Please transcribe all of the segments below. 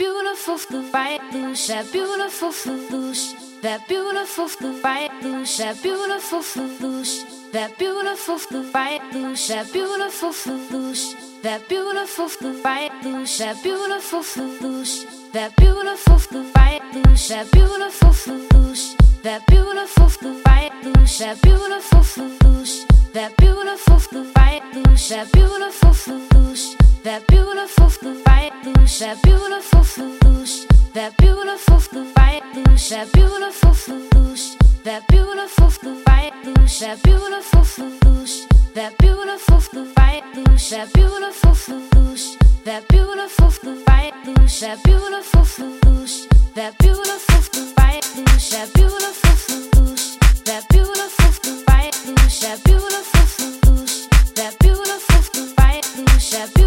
beautiful fight loose, that beautiful loose, that beautiful fight loose, that beautiful loose, that beautiful fight loose, that beautiful loose, that beautiful fight loose, that beautiful loose, that beautiful fight loose, that beautiful loose, that beautiful fight loose, that beautiful loose, that beautiful fight loose, that beautiful loose. That beautiful fight loose, that beautiful loose, that beautiful fight loose, that beautiful loose, that beautiful fight loose, that beautiful loose, that beautiful fight loose, that beautiful loose, that beautiful fight loose, that beautiful loose, that beautiful fight loose, that beautiful loose, that beautiful fight loose, that beautiful loose, that beautiful fight loose, that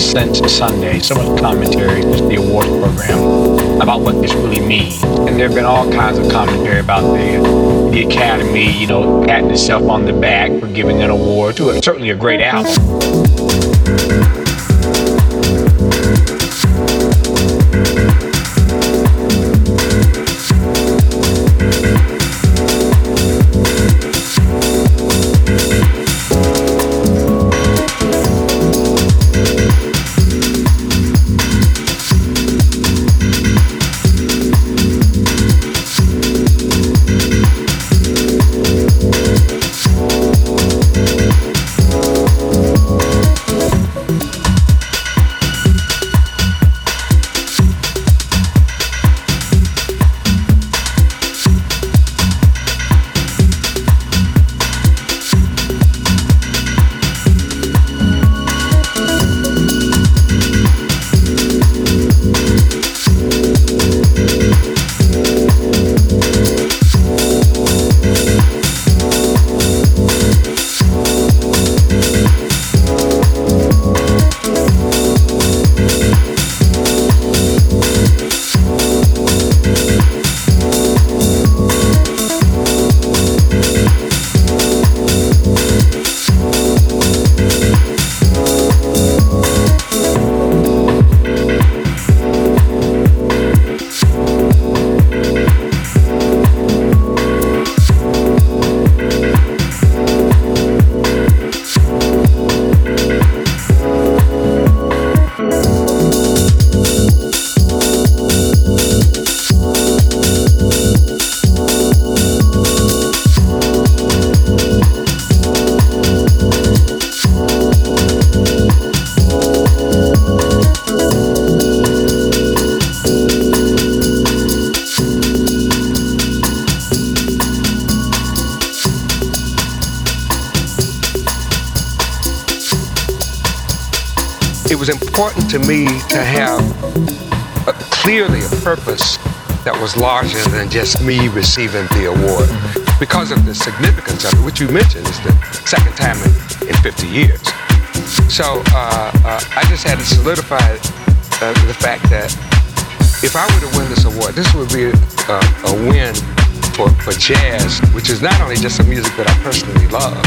since Sunday, so much commentary since the awards program about what this really means. And there have been all kinds of commentary about the, the Academy, you know, patting itself on the back for giving an award to a, certainly a great album. Just me receiving the award because of the significance of it, which you mentioned is the second time in, in 50 years. So uh, uh, I just had to solidify uh, the fact that if I were to win this award, this would be a, a win for, for jazz, which is not only just a music that I personally love,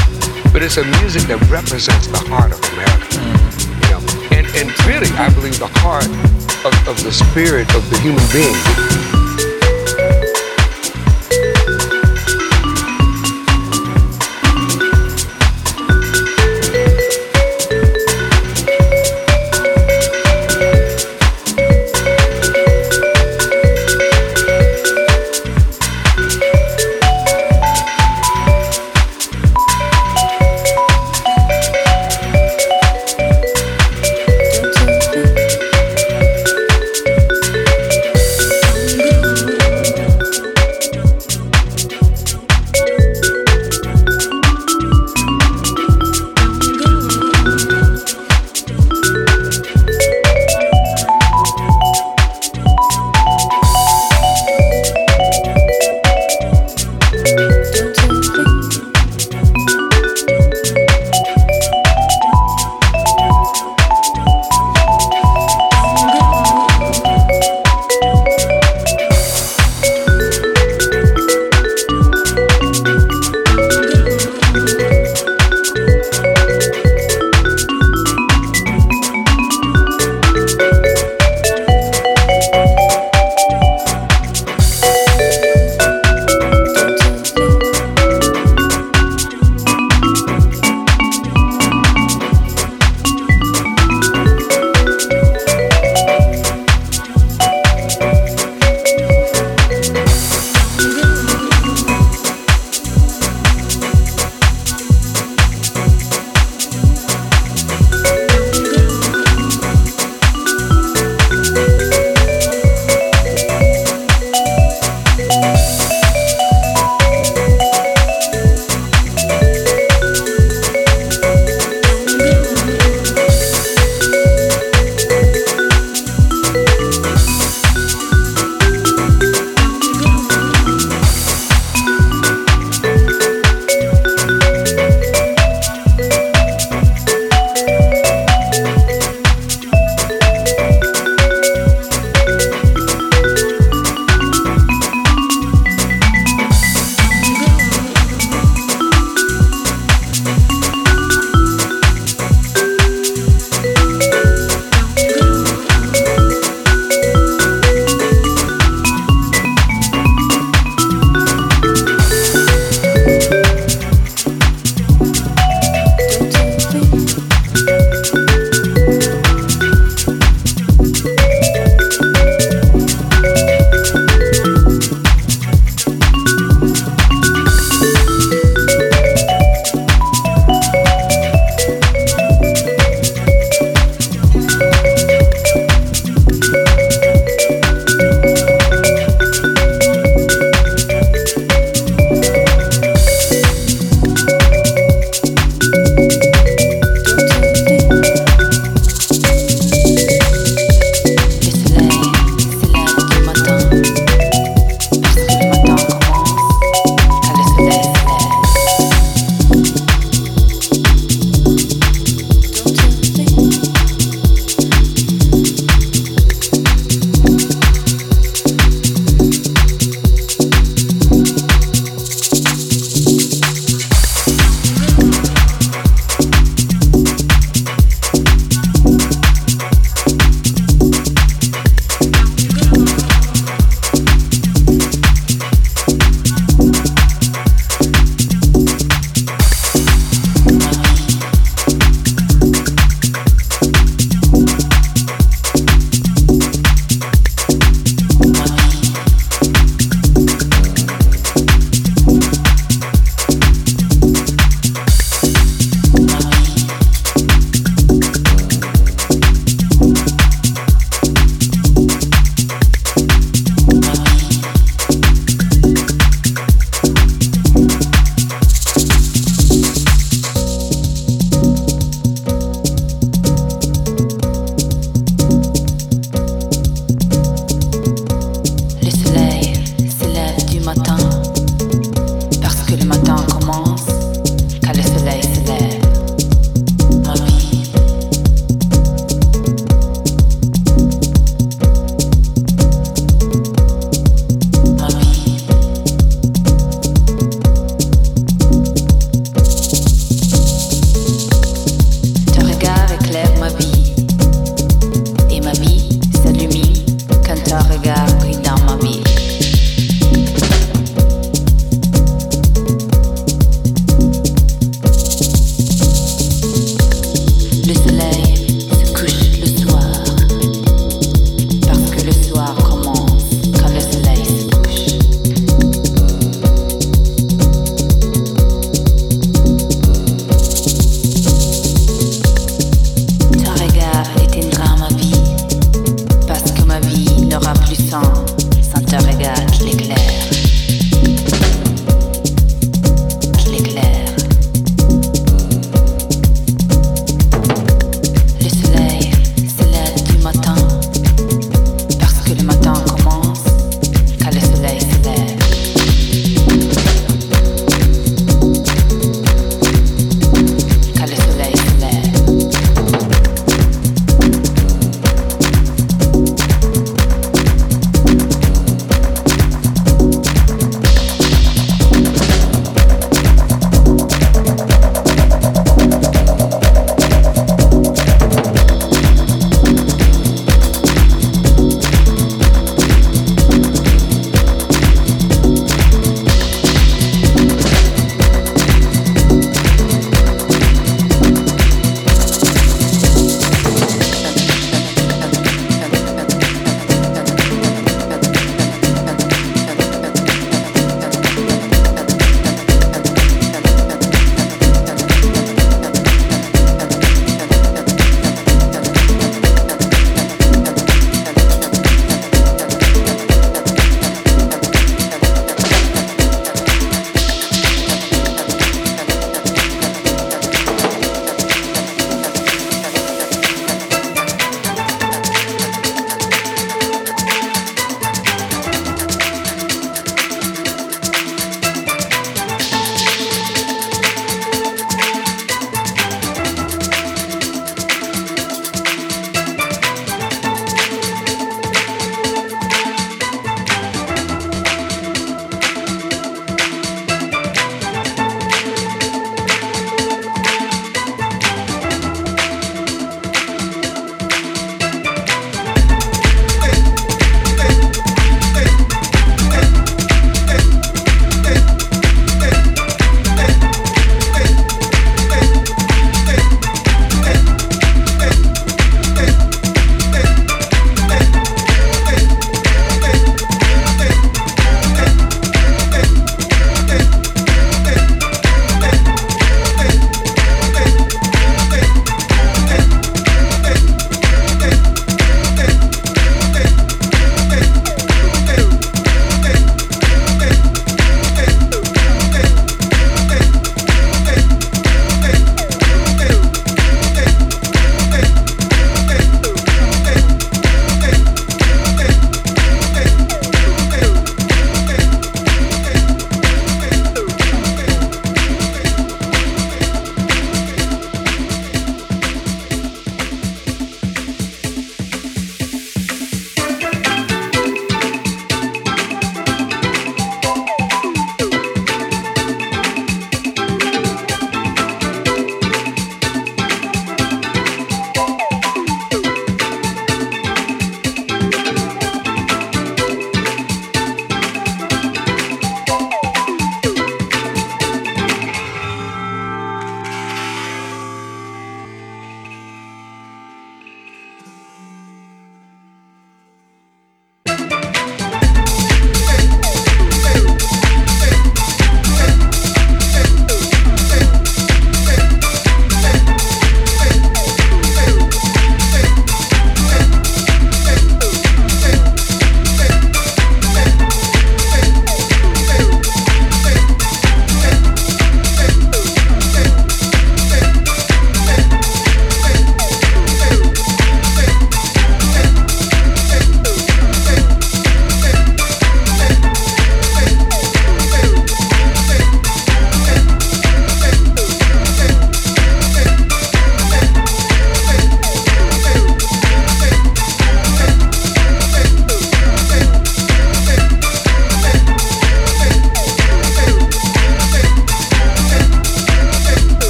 but it's a music that represents the heart of America you know. and really, I believe the heart of, of the spirit of the human being.